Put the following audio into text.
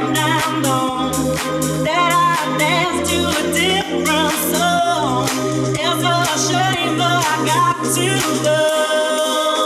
got to love.